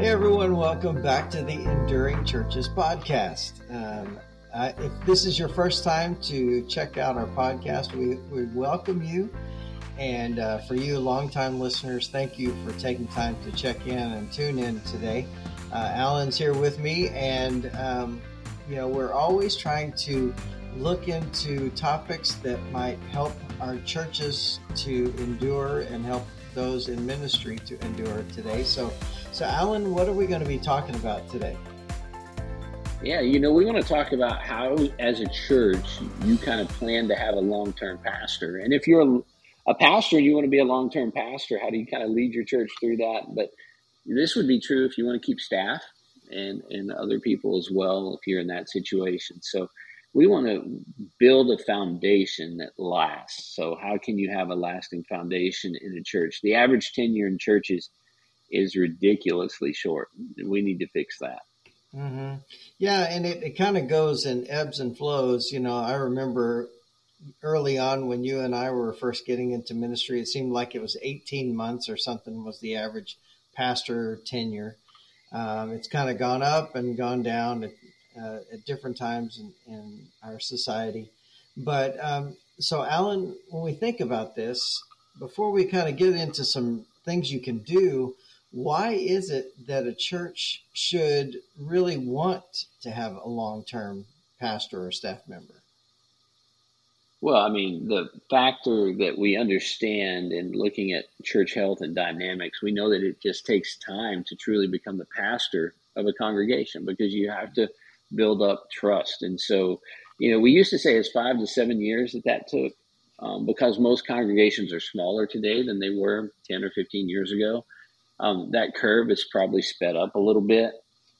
Hey everyone, welcome back to the Enduring Churches podcast. Um, uh, if this is your first time to check out our podcast, we, we welcome you. And uh, for you longtime listeners, thank you for taking time to check in and tune in today. Uh, Alan's here with me, and um, you know we're always trying to look into topics that might help our churches to endure and help those in ministry to endure today. So, so Alan, what are we going to be talking about today? Yeah, you know, we want to talk about how, as a church, you kind of plan to have a long term pastor. And if you're a, pastor and you want to be a long term pastor, how do you kind of lead your church through that? But this would be true if you want to keep staff and, and other people as well, if you're in that situation. So, we want to build a foundation that lasts. So, how can you have a lasting foundation in a church? The average tenure in churches is ridiculously short. We need to fix that. Mm-hmm. Yeah, and it, it kind of goes in ebbs and flows. You know, I remember early on when you and I were first getting into ministry, it seemed like it was 18 months or something was the average pastor tenure. Um, it's kind of gone up and gone down. It, uh, at different times in, in our society. But um, so, Alan, when we think about this, before we kind of get into some things you can do, why is it that a church should really want to have a long term pastor or staff member? Well, I mean, the factor that we understand in looking at church health and dynamics, we know that it just takes time to truly become the pastor of a congregation because you have to build up trust. And so, you know, we used to say it's five to seven years that that took um, because most congregations are smaller today than they were 10 or 15 years ago. Um, that curve is probably sped up a little bit.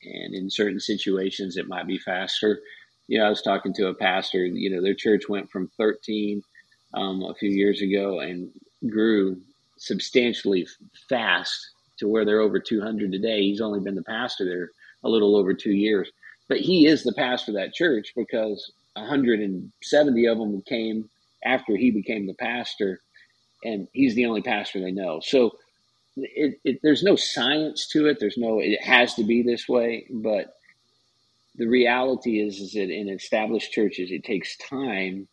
And in certain situations, it might be faster. You know, I was talking to a pastor, you know, their church went from 13 um, a few years ago and grew substantially fast to where they're over 200 today. He's only been the pastor there a little over two years but he is the pastor of that church because 170 of them came after he became the pastor, and he's the only pastor they know. So it, it, there's no science to it. There's no it has to be this way, but the reality is is that in established churches, it takes time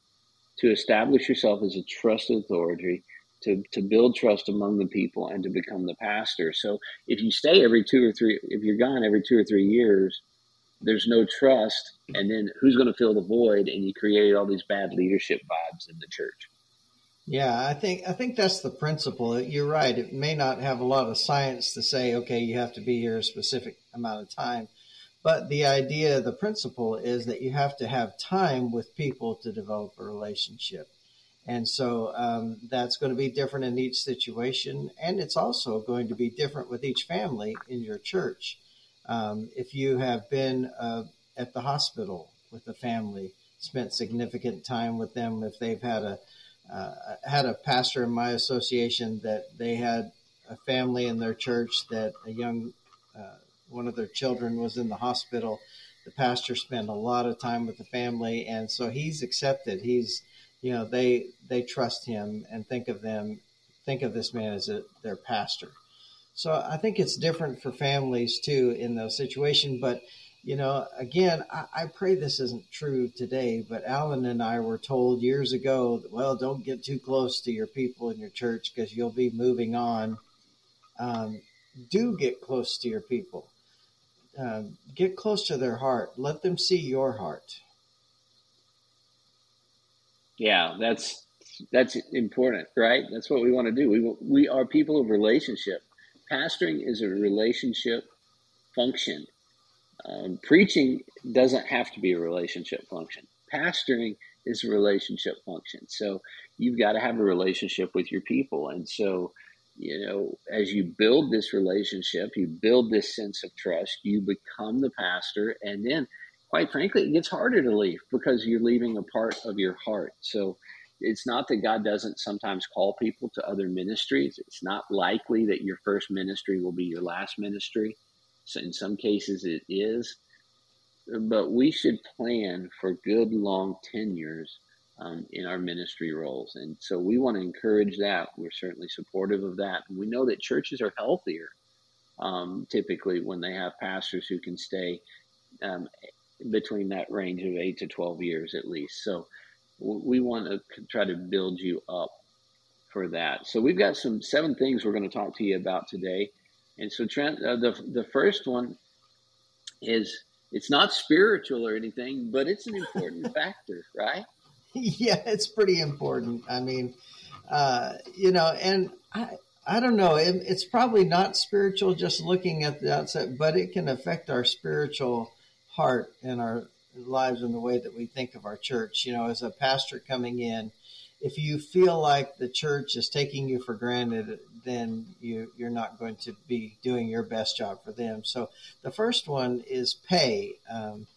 to establish yourself as a trusted authority. To, to build trust among the people and to become the pastor. So if you stay every two or three, if you're gone every two or three years, there's no trust and then who's going to fill the void and you create all these bad leadership vibes in the church yeah i think i think that's the principle. You're right. It may not have a lot of science to say okay you have to be here a specific amount of time. But the idea the principle is that you have to have time with people to develop a relationship. And so um, that's going to be different in each situation. And it's also going to be different with each family in your church. Um, if you have been uh, at the hospital with a family, spent significant time with them, if they've had a uh, had a pastor in my association that they had a family in their church that a young uh, one of their children was in the hospital. The pastor spent a lot of time with the family, and so he's accepted. He's you know they they trust him and think of them think of this man as a, their pastor. So I think it's different for families too in those situations. But, you know, again, I, I, pray this isn't true today, but Alan and I were told years ago, well, don't get too close to your people in your church because you'll be moving on. Um, do get close to your people. Um, get close to their heart. Let them see your heart. Yeah, that's that's important, right? That's what we want to do. We we are people of relationship pastoring is a relationship function. Um, preaching doesn't have to be a relationship function. Pastoring is a relationship function. So you've got to have a relationship with your people. And so, you know, as you build this relationship, you build this sense of trust, you become the pastor. And then, quite frankly, it gets harder to leave because you're leaving a part of your heart. So, it's not that God doesn't sometimes call people to other ministries. It's not likely that your first ministry will be your last ministry. So in some cases, it is. But we should plan for good long tenures um, in our ministry roles. And so we want to encourage that. We're certainly supportive of that. We know that churches are healthier um, typically when they have pastors who can stay um, between that range of eight to 12 years at least. So we want to try to build you up for that. So we've got some seven things we're going to talk to you about today. And so Trent, uh, the, the first one is it's not spiritual or anything, but it's an important factor, right? Yeah, it's pretty important. I mean, uh, you know, and I, I don't know. It, it's probably not spiritual just looking at the outset, but it can affect our spiritual heart and our lives in the way that we think of our church. You know, as a pastor coming in, if you feel like the church is taking you for granted, then you, you're not going to be doing your best job for them. So the first one is pay. Um,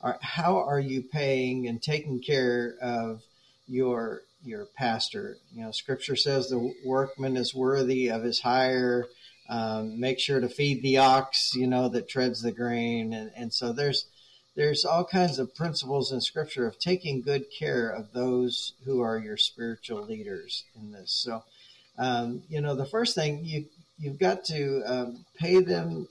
are, how are you paying and taking care of your your pastor? You know, Scripture says the workman is worthy of his hire. Um, make sure to feed the ox, you know, that treads the grain, and, and so there's there's all kinds of principles in scripture of taking good care of those who are your spiritual leaders in this. So, um, you know, the first thing you you've got to um, pay them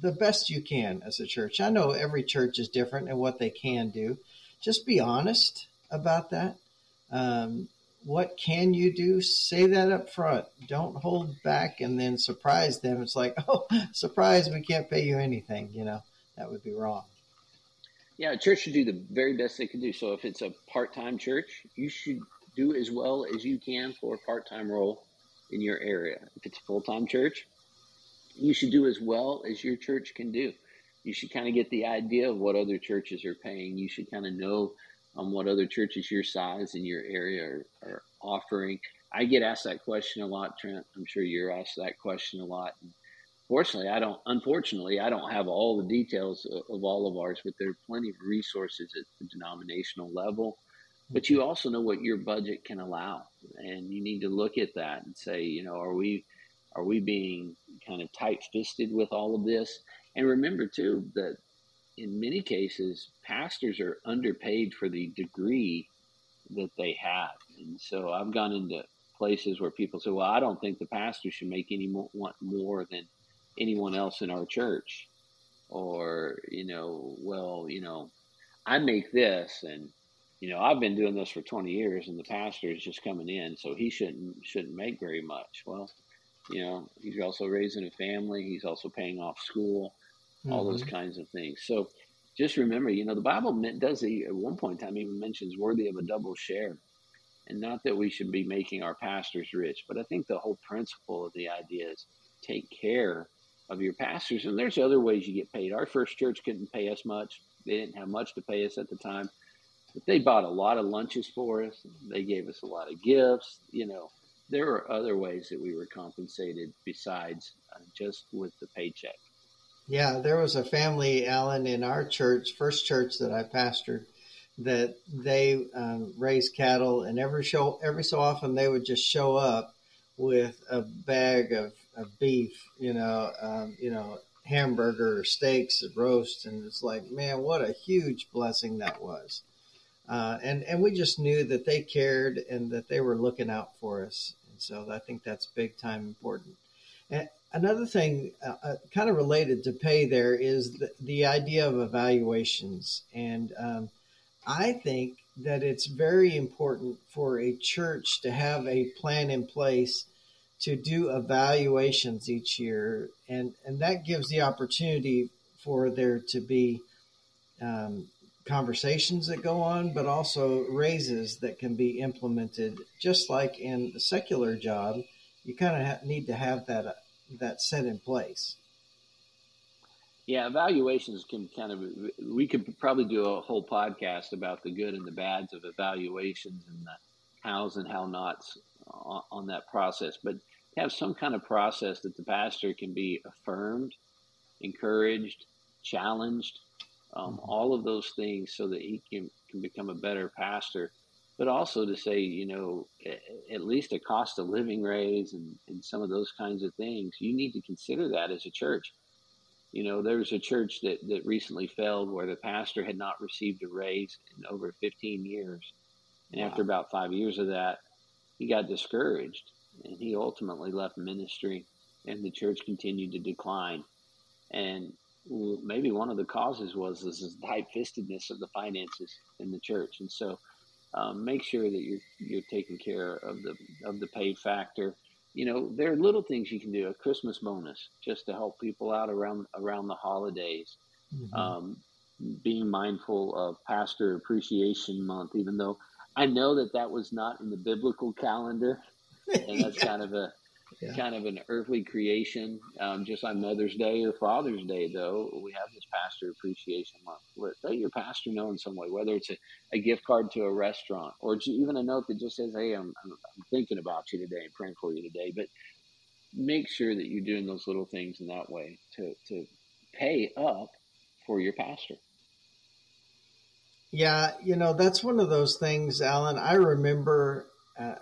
the best you can as a church. I know every church is different and what they can do. Just be honest about that. Um, what can you do? Say that up front. Don't hold back and then surprise them. It's like, oh, surprise, we can't pay you anything. You know, that would be wrong. Yeah, a church should do the very best they can do. So if it's a part time church, you should do as well as you can for a part time role in your area. If it's a full time church, you should do as well as your church can do. You should kind of get the idea of what other churches are paying. You should kind of know um, what other churches your size in your area are, are offering. I get asked that question a lot, Trent. I'm sure you're asked that question a lot. And fortunately, I don't. Unfortunately, I don't have all the details of, of all of ours, but there are plenty of resources at the denominational level. But you also know what your budget can allow, and you need to look at that and say, you know, are we are we being kind of tight-fisted with all of this? And remember too that in many cases, pastors are underpaid for the degree that they have. And so I've gone into places where people say, "Well, I don't think the pastor should make any more, want more than anyone else in our church," or you know, "Well, you know, I make this, and you know, I've been doing this for 20 years, and the pastor is just coming in, so he shouldn't shouldn't make very much." Well, you know, he's also raising a family. He's also paying off school, mm-hmm. all those mm-hmm. kinds of things. So just remember, you know, the Bible does at one point in time even mentions worthy of a double share. And not that we should be making our pastors rich, but I think the whole principle of the idea is take care of your pastors. And there's other ways you get paid. Our first church couldn't pay us much. They didn't have much to pay us at the time. But they bought a lot of lunches for us. They gave us a lot of gifts. You know, there were other ways that we were compensated besides uh, just with the paycheck. Yeah, there was a family, Alan, in our church, first church that I pastored, that they um, raised cattle, and every show, every so often, they would just show up with a bag of, of beef, you know, um, you know, hamburger, steaks, roast, and it's like, man, what a huge blessing that was. Uh, and and we just knew that they cared and that they were looking out for us. And so I think that's big time important. And another thing, uh, uh, kind of related to pay, there is the, the idea of evaluations. And um, I think that it's very important for a church to have a plan in place to do evaluations each year, and and that gives the opportunity for there to be um, conversations that go on, but also raises that can be implemented. Just like in the secular job, you kind of ha- need to have that uh, that set in place. Yeah, evaluations can kind of. We could probably do a whole podcast about the good and the bads of evaluations and the hows and how nots on, on that process. But have some kind of process that the pastor can be affirmed, encouraged, challenged, um, mm-hmm. all of those things so that he can, can become a better pastor. But also to say, you know, at least a cost of living raise and, and some of those kinds of things, you need to consider that as a church. You know, there was a church that, that recently failed where the pastor had not received a raise in over 15 years. And wow. after about five years of that, he got discouraged and he ultimately left ministry and the church continued to decline. And maybe one of the causes was this tight-fistedness of the finances in the church. And so, um, make sure that you're you're taking care of the of the pay factor. You know, there are little things you can do. A Christmas bonus just to help people out around around the holidays. Mm-hmm. Um, being mindful of Pastor Appreciation Month, even though I know that that was not in the biblical calendar, and that's yeah. kind of a yeah. kind of an earthly creation. Um, just on Mother's Day or Father's Day, though, we have this Pastor Appreciation Month. Let your pastor know in some way, whether it's a, a gift card to a restaurant or even a note that just says, "Hey, I'm, I'm, I'm thinking about you today and praying for you today." But make sure that you're doing those little things in that way to to pay up for your pastor. Yeah, you know, that's one of those things, Alan. I remember uh,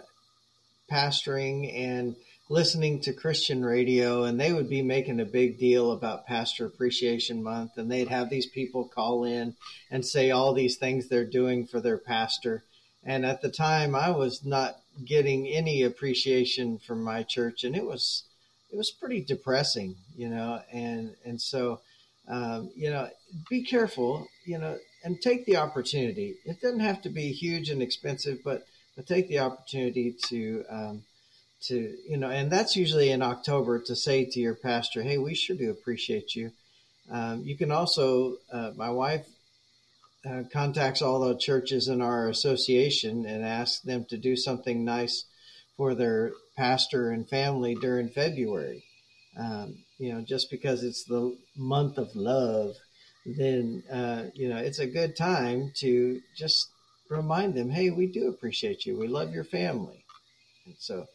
pastoring and listening to Christian radio, and they would be making a big deal about Pastor Appreciation Month, and they'd have these people call in and say all these things they're doing for their pastor. And at the time, I was not getting any appreciation from my church, and it was it was pretty depressing, you know. And and so, um, you know, be careful, you know and take the opportunity. It doesn't have to be huge and expensive, but take the opportunity to um, to you know, and that's usually in October to say to your pastor, "Hey, we sure do appreciate you." Um, you can also, uh, my wife uh, contacts all the churches in our association and asks them to do something nice for their pastor and family during February. Um, you know, just because it's the month of love then uh, you know it's a good time to just remind them, hey, we do appreciate you. We love your family. And so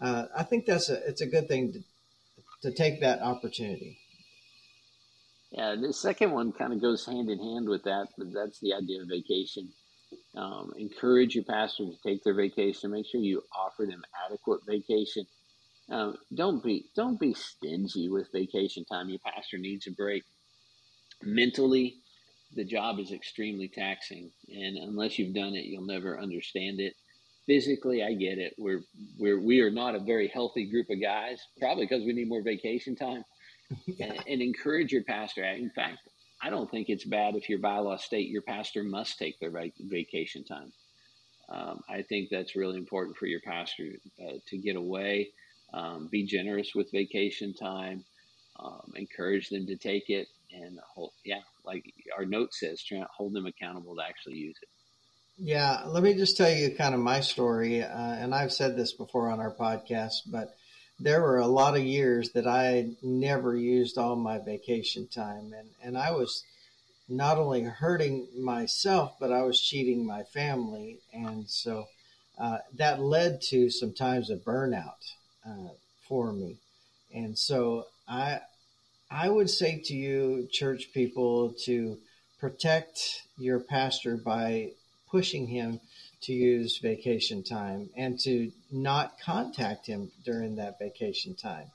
uh, I think that's a it's a good thing to, to take that opportunity. Yeah, the second one kind of goes hand in hand with that, but that's the idea of vacation. Um, encourage your pastor to take their vacation. Make sure you offer them adequate vacation. Um, don't be don't be stingy with vacation time. Your pastor needs a break mentally the job is extremely taxing and unless you've done it you'll never understand it. Physically i get it. We're we're we are not a very healthy group of guys probably because we need more vacation time. Yeah. and, and, encourage your pastor. In fact i don't think it's bad if your bylaws state your pastor must take their vacation time. Um, i think that's really important for your pastor uh, to get away. Um, be generous with vacation time. Um, encourage them to take it and hold, yeah, like our note says, hold them accountable to actually use it. Yeah, let me just tell you kind of my story, uh, and I've said this before on our podcast, but there were a lot of years that I never used all my vacation time, and and I was not only hurting myself, but I was cheating my family, and so uh, that led to some times of burnout uh, for me, and so I I would say to you, church people, to protect your pastor by pushing him to use vacation time and to not contact him during that vacation time.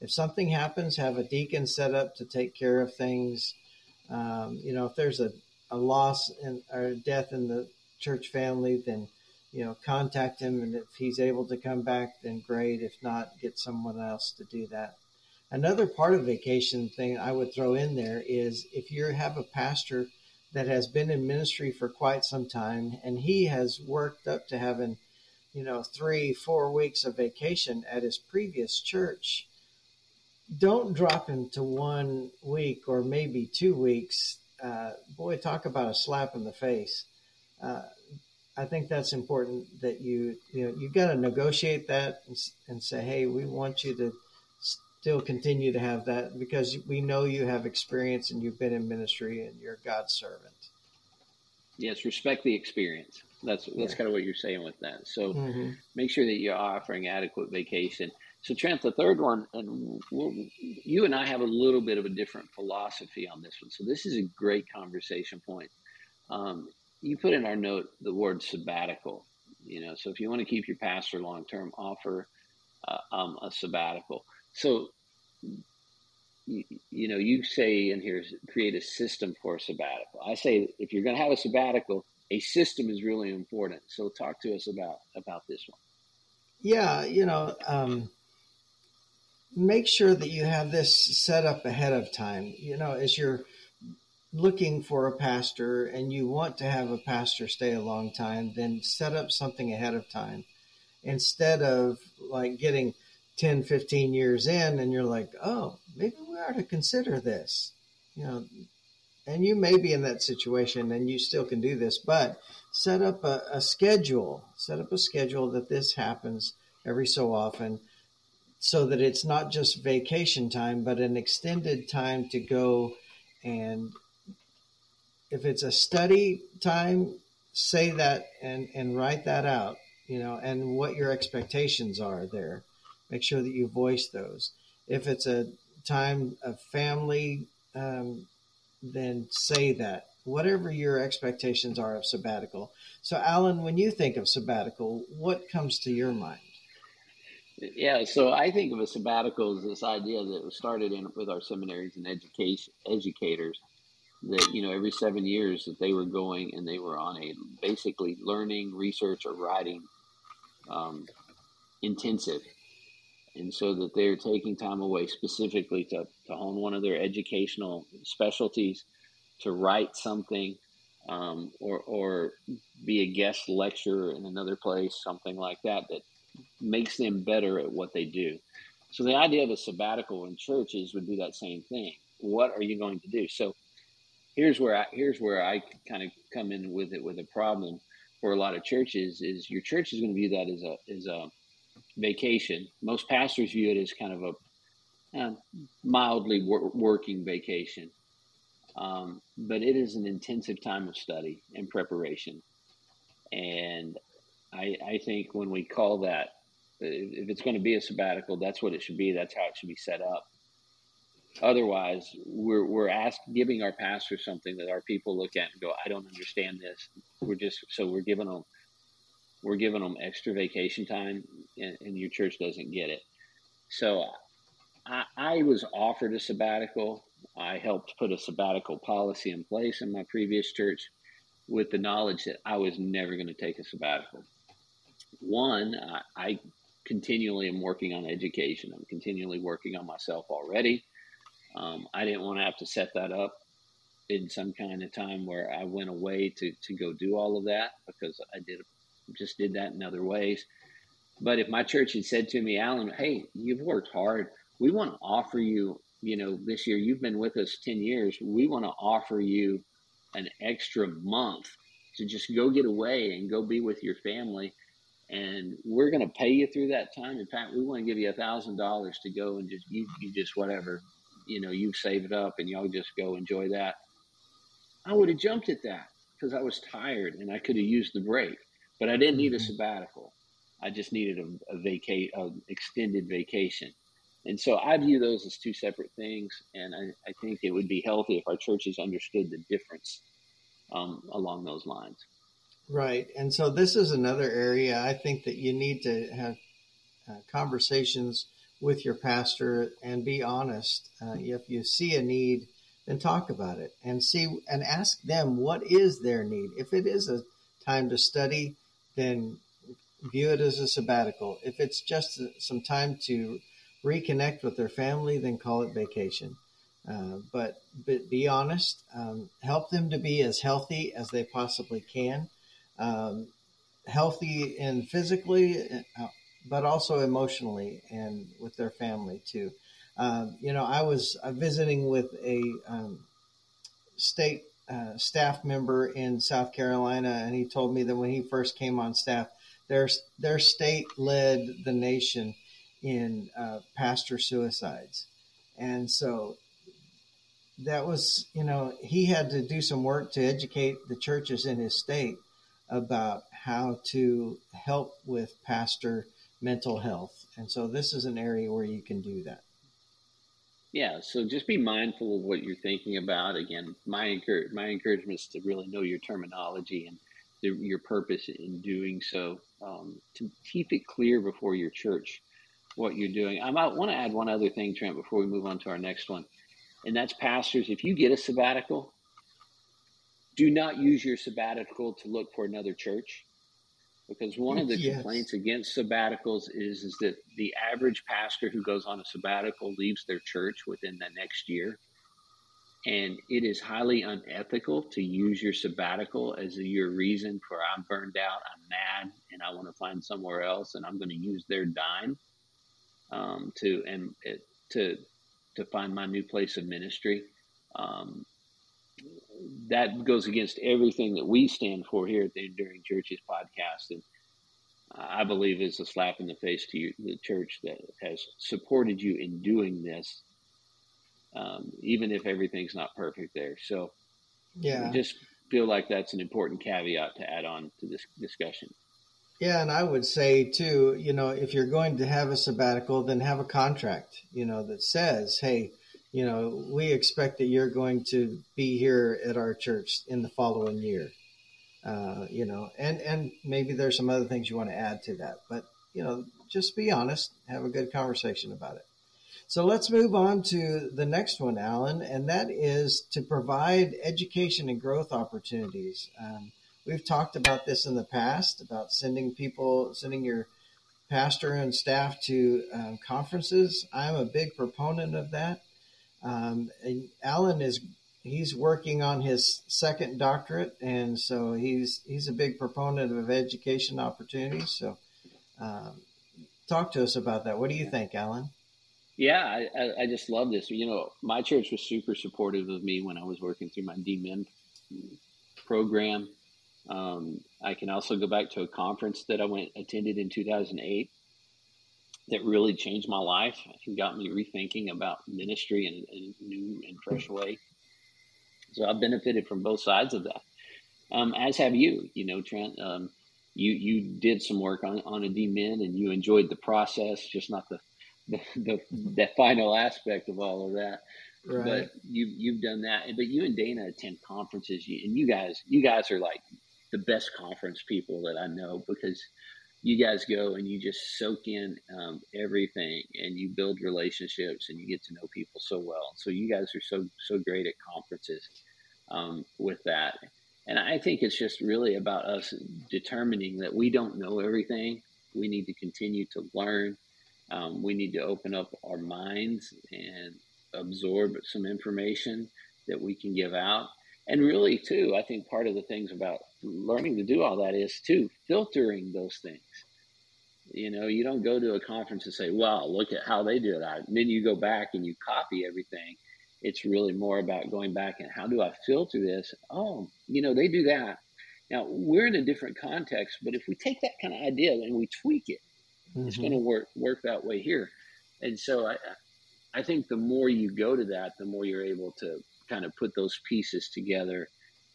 If something happens, have a deacon set up to take care of things. Um, you know, if there's a, a loss in, or death in the church family, then, you know, contact him. And if he's able to come back, then great. If not, get someone else to do that. Another part of vacation thing I would throw in there is if you have a pastor that has been in ministry for quite some time and he has worked up to having, you know, three, four weeks of vacation at his previous church, don't drop him to one week or maybe two weeks. Uh, boy, talk about a slap in the face. Uh, I think that's important that you, you know, you've got to negotiate that and, and say, hey, we want you to still continue to have that because we know you have experience and you've been in ministry and you're God's servant. Yes, respect the experience. That's that's yeah. kind of what you're saying with that. So mm-hmm. make sure that you're offering adequate vacation. So Trent, the third one, and we'll, you and I have a little bit of a different philosophy on this one. So this is a great conversation point. Um, you put in our note the word sabbatical. You know, so if you want to keep your pastor long term, offer uh, um, a sabbatical. So, you, you know, you say in here, create a system for a sabbatical. I say if you're going to have a sabbatical, a system is really important. So, talk to us about about this one. Yeah, you know, um, make sure that you have this set up ahead of time. You know, as you're looking for a pastor and you want to have a pastor stay a long time, then set up something ahead of time instead of like getting 10, 15 years in and you're like, oh, maybe we ought to consider this. You know, and you may be in that situation and you still can do this, but set up a, a schedule, set up a schedule that this happens every so often so that it's not just vacation time, but an extended time to go and if it's a study time, say that and, and write that out, you know, and what your expectations are there. Make sure that you voice those. If it's a time of family, um, then say that. Whatever your expectations are of sabbatical. So, Alan, when you think of sabbatical, what comes to your mind? Yeah, so I think of a sabbatical as this idea that was started in with our seminaries and education educators that you know every seven years that they were going and they were on a basically learning, research, or writing um, intensive, and so that they're taking time away specifically to, to hone one of their educational specialties, to write something, um, or or be a guest lecturer in another place, something like that that makes them better at what they do. So the idea of a sabbatical in churches would do that same thing. What are you going to do? So here's where I, here's where I kind of come in with it with a problem for a lot of churches is your church is going to view that as a as a vacation. Most pastors view it as kind of a uh, mildly wor- working vacation, um, but it is an intensive time of study and preparation. And I, I think when we call that, if it's going to be a sabbatical, that's what it should be. That's how it should be set up. Otherwise, we're we're asking, giving our pastors something that our people look at and go, "I don't understand this." We're just so we're giving them we're giving them extra vacation time, and, and your church doesn't get it. So, I, I was offered a sabbatical. I helped put a sabbatical policy in place in my previous church, with the knowledge that I was never going to take a sabbatical. One, I, I continually am working on education. I'm continually working on myself already. Um, I didn't want to have to set that up in some kind of time where I went away to, to go do all of that because I did just did that in other ways. But if my church had said to me, Alan, hey, you've worked hard. We want to offer you, you know, this year you've been with us 10 years. We want to offer you an extra month to just go get away and go be with your family. And we're going to pay you through that time. In fact, we want to give you a thousand dollars to go and just you, you just whatever you know, you save it up and y'all just go enjoy that. I would have jumped at that because I was tired and I could have used the break, but I didn't need a mm-hmm. sabbatical. I just needed a, a vacate, an extended vacation. And so I view those as two separate things. And I, I think it would be healthy if our churches understood the difference um, along those lines. Right. And so this is another area I think that you need to have uh, conversations with your pastor and be honest. Uh, if you see a need, then talk about it and see and ask them what is their need. If it is a time to study, then view it as a sabbatical. If it's just some time to reconnect with their family, then call it vacation. Uh, but, but be honest. Um, help them to be as healthy as they possibly can. Um, healthy and physically, uh, but also emotionally and with their family too. Um, you know, I was uh, visiting with a um, state staff member in South Carolina, and he told me that when he first came on staff, their their state led the nation in uh, pastor suicides, and so that was you know he had to do some work to educate the churches in his state about how to help with pastor mental health. And so this is an area where you can do that. Yeah, so just be mindful of what you're thinking about. Again, my my encouragement is to really know your terminology and the, your purpose in doing so. Um, to keep it clear before your church what you're doing. I might want to add one other thing, Trent, before we move on to our next one, and that's pastors. If you get a sabbatical, do not use your sabbatical to look for another church because one of the yes. complaints against sabbaticals is is that the average pastor who goes on a sabbatical leaves their church within the next year and it is highly unethical to use your sabbatical as a, your reason for i'm burned out i'm mad and i want to find somewhere else and i'm going to use their dime um, to and it, to to find my new place of ministry um, that goes against everything that we stand for here at the Enduring Churches podcast. And I believe is a slap in the face to you, the church that has supported you in doing this, um, even if everything's not perfect there. So, yeah, I just feel like that's an important caveat to add on to this discussion. Yeah, and I would say too, you know, if you're going to have a sabbatical, then have a contract, you know, that says, hey, you know, we expect that you're going to be here at our church in the following year. Uh, you know, and and maybe there's some other things you want to add to that, but you know, just be honest, have a good conversation about it. So let's move on to the next one, Alan, and that is to provide education and growth opportunities. Um, we've talked about this in the past about sending people, sending your pastor and staff to um, conferences. I'm a big proponent of that. Um, Alan is he's working on his second doctorate, and so he's he's a big proponent of education opportunities. So, um, talk to us about that. What do you think, Alan? Yeah, I, I just love this. You know, my church was super supportive of me when I was working through my DMin program. Um, I can also go back to a conference that I went attended in 2008 that really changed my life and got me rethinking about ministry in, in a new and fresh way. So I've benefited from both sides of that, um, as have you. You know, Trent, um, you you did some work on on a DMin and you enjoyed the process, just not the the, the, the final aspect of all of that. Right. But you you've done that. But you and Dana attend conferences, and you guys you guys are like the best conference people that I know because you guys go and you just soak in um, everything and you build relationships and you get to know people so well. So you guys are so so great at conferences um, with that. And I think it's just really about us determining that we don't know everything. We need to continue to learn. Um, we need to open up our minds and absorb some information that we can give out. And really, too, I think part of the things about learning to do all that is too filtering those things. You know, you don't go to a conference and say, "Wow, look at how they do it," and then you go back and you copy everything. It's really more about going back and how do I filter this? Oh, you know, they do that. Now we're in a different context, but if we take that kind of idea and we tweak it, mm-hmm. it's going to work work that way here. And so I, I think the more you go to that, the more you're able to kind of put those pieces together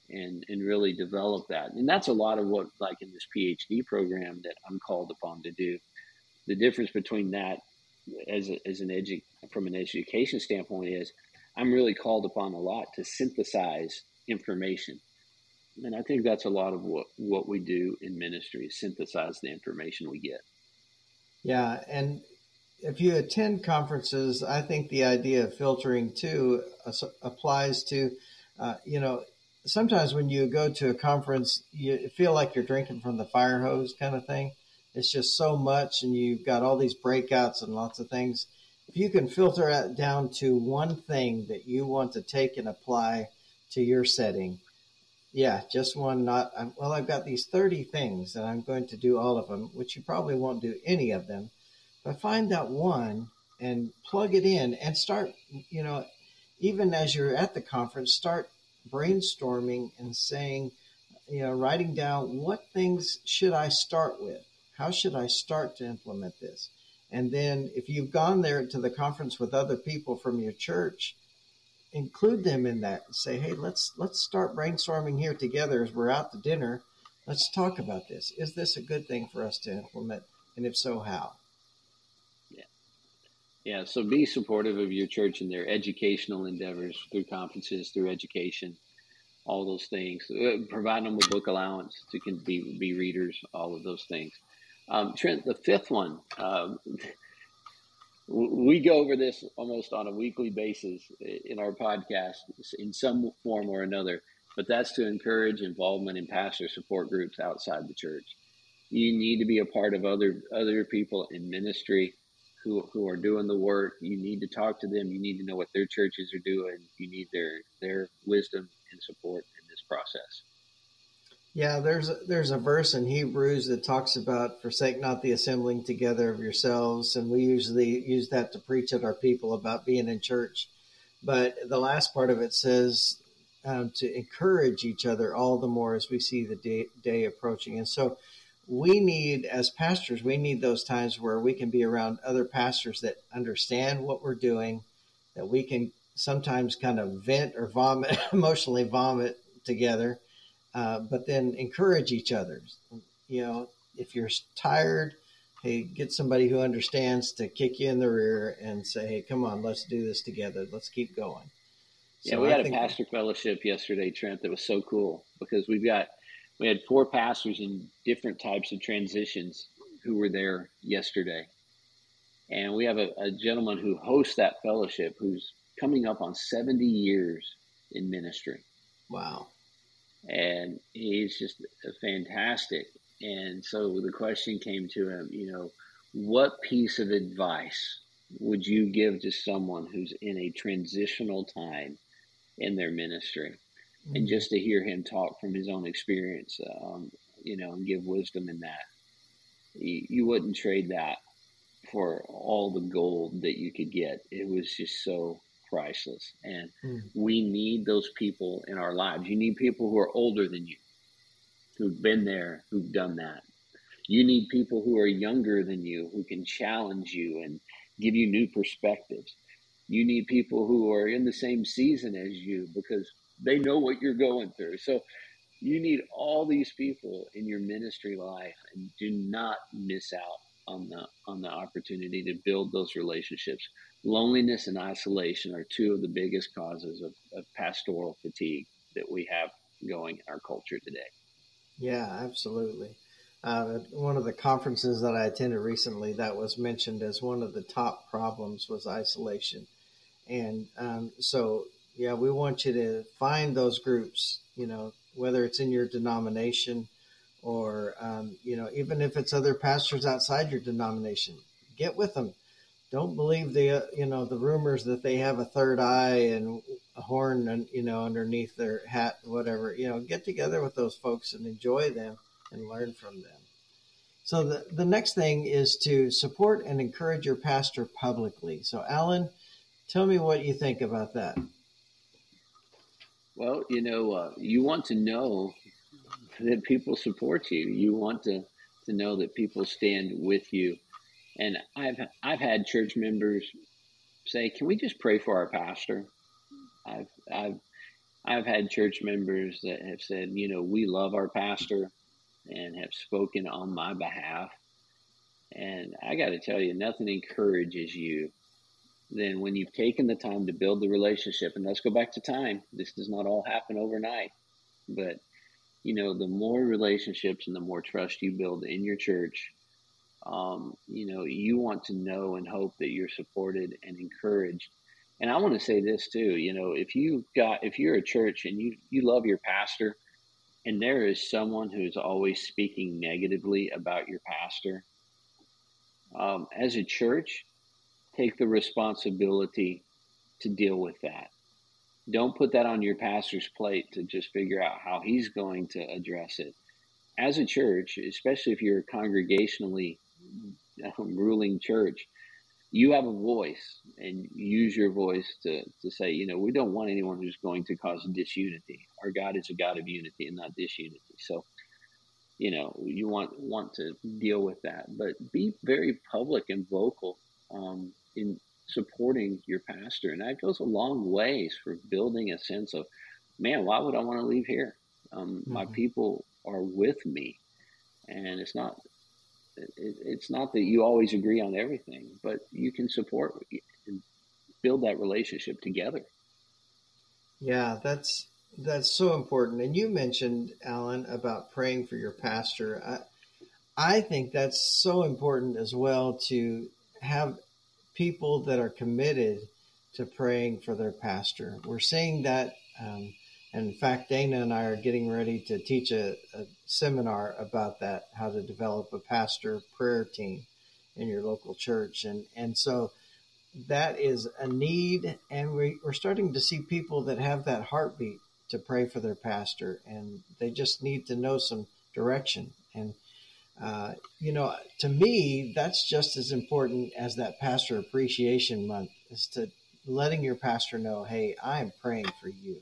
and and really develop that. And that's a lot of what like in this PhD program that I'm called upon to do. The difference between that as a, as an edu- from an education standpoint is I'm really called upon a lot to synthesize information. And I think that's a lot of what, what we do in ministry is synthesize the information we get. Yeah, and if you attend conferences, I think the idea of filtering too uh, applies to, uh, you know, sometimes when you go to a conference, you feel like you're drinking from the fire hose kind of thing. It's just so much, and you've got all these breakouts and lots of things. If you can filter it down to one thing that you want to take and apply to your setting, yeah, just one. Not um, well. I've got these thirty things, and I'm going to do all of them, which you probably won't do any of them. But find that one and plug it in, and start. You know, even as you're at the conference, start brainstorming and saying, you know, writing down what things should I start with? How should I start to implement this? And then if you've gone there to the conference with other people from your church, include them in that and say, hey, let's let's start brainstorming here together as we're out to dinner. Let's talk about this. Is this a good thing for us to implement? And if so, how? Yeah. So be supportive of your church and their educational endeavors through conferences, through education all those things. Uh, providing them with book allowance to can be be readers, all of those things. Um, Trent, the fifth one, um, we go over this almost on a weekly basis in our podcast in some form or another. But that's to encourage involvement in pastor support groups outside the church. You need to be a part of other other people in ministry who who are doing the work. You need to talk to them. You need to know what their churches are doing. You need their their wisdom and support in this process. Yeah, there's a, there's a verse in Hebrews that talks about forsake not the assembling together of yourselves, and we usually use that to preach at our people about being in church. But the last part of it says um, to encourage each other all the more as we see the day, day approaching. And so we need, as pastors, we need those times where we can be around other pastors that understand what we're doing, that we can sometimes kind of vent or vomit, emotionally vomit together uh, but then encourage each other. You know, if you're tired, hey, get somebody who understands to kick you in the rear and say, hey, come on, let's do this together. Let's keep going. So yeah, we had a pastor fellowship yesterday, Trent, that was so cool because we've got we had four pastors in different types of transitions who were there yesterday. And we have a, a gentleman who hosts that fellowship who's coming up on 70 years in ministry. Wow and he's just fantastic. And so the question came to him, you know, what piece of advice would you give to someone who's in a transitional time in their ministry? Mm-hmm. And just to hear him talk from his own experience, um, you know, and give wisdom in that, you, you wouldn't trade that for all the gold that you could get. It was just so priceless. And mm. we need those people in our lives. You need people who are older than you, who've been there, who've done that. You need people who are younger than you, who can challenge you and give you new perspectives. You need people who are in the same season as you because they know what you're going through. So you need all these people in your ministry life and do not miss out on the on the opportunity to build those relationships loneliness and isolation are two of the biggest causes of, of pastoral fatigue that we have going in our culture today. Yeah, absolutely. Uh, one of the conferences that I attended recently that was mentioned as one of the top problems was isolation. And um, so, yeah, we want you to find those groups, you know, whether it's in your denomination or, um, you know, even if it's other pastors outside your denomination, get with them. Don't believe the uh, you know the rumors that they have a third eye and a horn and you know underneath their hat whatever. You know get together with those folks and enjoy them and learn from them. So the, the next thing is to support and encourage your pastor publicly. So alan tell me what you think about that well you know uh, you want to know that people support you you want to to know that people stand with you and I've I've had church members say, "Can we just pray for our pastor?" I've I've I've had church members that have said, "You know, we love our pastor," and have spoken on my behalf. And I got to tell you, nothing encourages you than when you've taken the time to build the relationship. And let's go back to time. This does not all happen overnight, but you know, the more relationships and the more trust you build in your church, um, you know, you want to know and hope that you're supported and encouraged. And I want to say this too, you know, if you've got if you're a church and you you love your pastor and there is someone who's always speaking negatively about your pastor, um, as a church, take the responsibility to deal with that. Don't put that on your pastor's plate to just figure out how he's going to address it. As a church, especially if you're a congregationally um, ruling church, you have a voice and use your voice to, to say, you know, we don't want anyone who's going to cause disunity. Our God is a God of unity and not disunity. So, you know, you want want to deal with that, but be very public and vocal um, in supporting your pastor, and that goes a long ways for building a sense of, man, why would I want to leave here? Um, mm-hmm. My people are with me, and it's not it, it's not that you always agree on everything, but you can support and build that relationship together. Yeah, that's that's so important. And you mentioned Alan about praying for your pastor. I, I think that's so important as well to have people that are committed to praying for their pastor. We're seeing that um, And in fact, Dana and I are getting ready to teach a, a seminar about that, how to develop a pastor prayer team in your local church. And, and so that is a need. And we, we're starting to see people that have that heartbeat to pray for their pastor and they just need to know some direction. And, uh, you know, to me, that's just as important as that pastor appreciation month is to letting your pastor know, Hey, I'm praying for you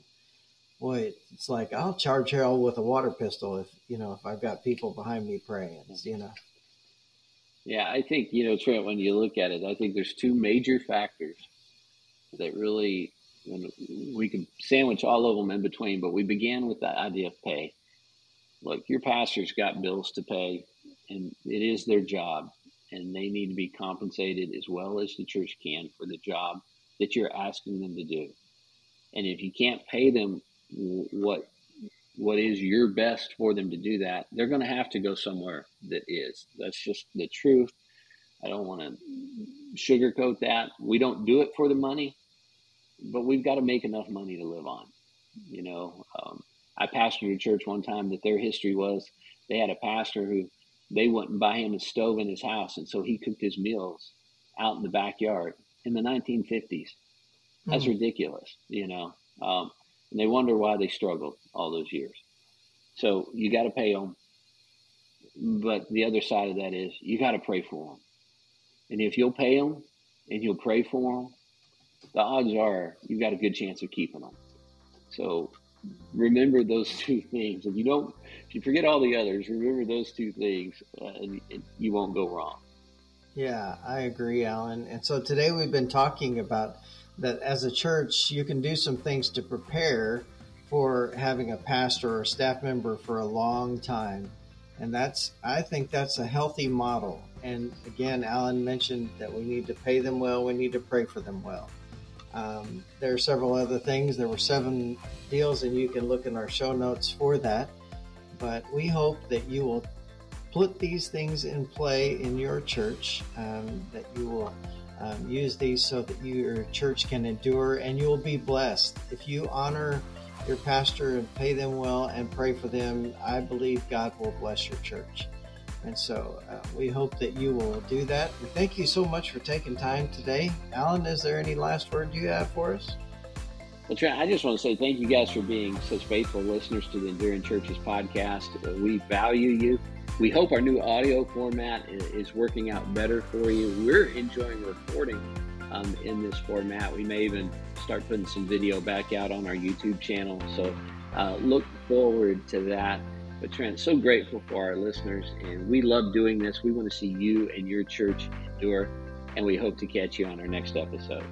boy, it's like I'll charge hell with a water pistol if you know if I've got people behind me praying. You know. Yeah, I think you know Trent. When you look at it, I think there's two major factors that really we can sandwich all of them in between. But we began with the idea of pay. Look, your pastor's got bills to pay, and it is their job, and they need to be compensated as well as the church can for the job that you're asking them to do. And if you can't pay them what what is your best for them to do that, they're going to have to go somewhere that is. That's just the truth. I don't want to sugarcoat that. We don't do it for the money, but we've got to make enough money to live on. You know, um, I pastored a church one time that their history was they had a pastor who they wouldn't buy him a stove in his house, and so he cooked his meals out in the backyard in the 1950s. That's mm. ridiculous, you know. Um, and they wonder why they struggled all those years. So you got to pay them. But the other side of that is you got to pray for them. And if you'll pay them and you'll pray for them, the odds are you've got a good chance of keeping them. So remember those two things. If you don't, if you forget all the others, remember those two things, uh, and, and you won't go wrong. Yeah, I agree, Alan. And so today we've been talking about that as a church, you can do some things to prepare for having a pastor or staff member for a long time. And that's, I think that's a healthy model. And again, Alan mentioned that we need to pay them well, we need to pray for them well. Um, there are several other things. There were seven deals, and you can look in our show notes for that. But we hope that you will put these things in play in your church, um, that you will um, use these so that your church can endure and you will be blessed. If you honor your pastor and pay them well and pray for them, I believe God will bless your church. And so uh, we hope that you will do that. Thank you so much for taking time today. Alan, is there any last word you have for us? Well, Trent, I just want to say thank you guys for being such faithful listeners to the Enduring Churches podcast. We value you we hope our new audio format is working out better for you. We're enjoying recording um, in this format. We may even start putting some video back out on our YouTube channel. So uh, look forward to that. But Trent, so grateful for our listeners, and we love doing this. We want to see you and your church endure, and we hope to catch you on our next episode.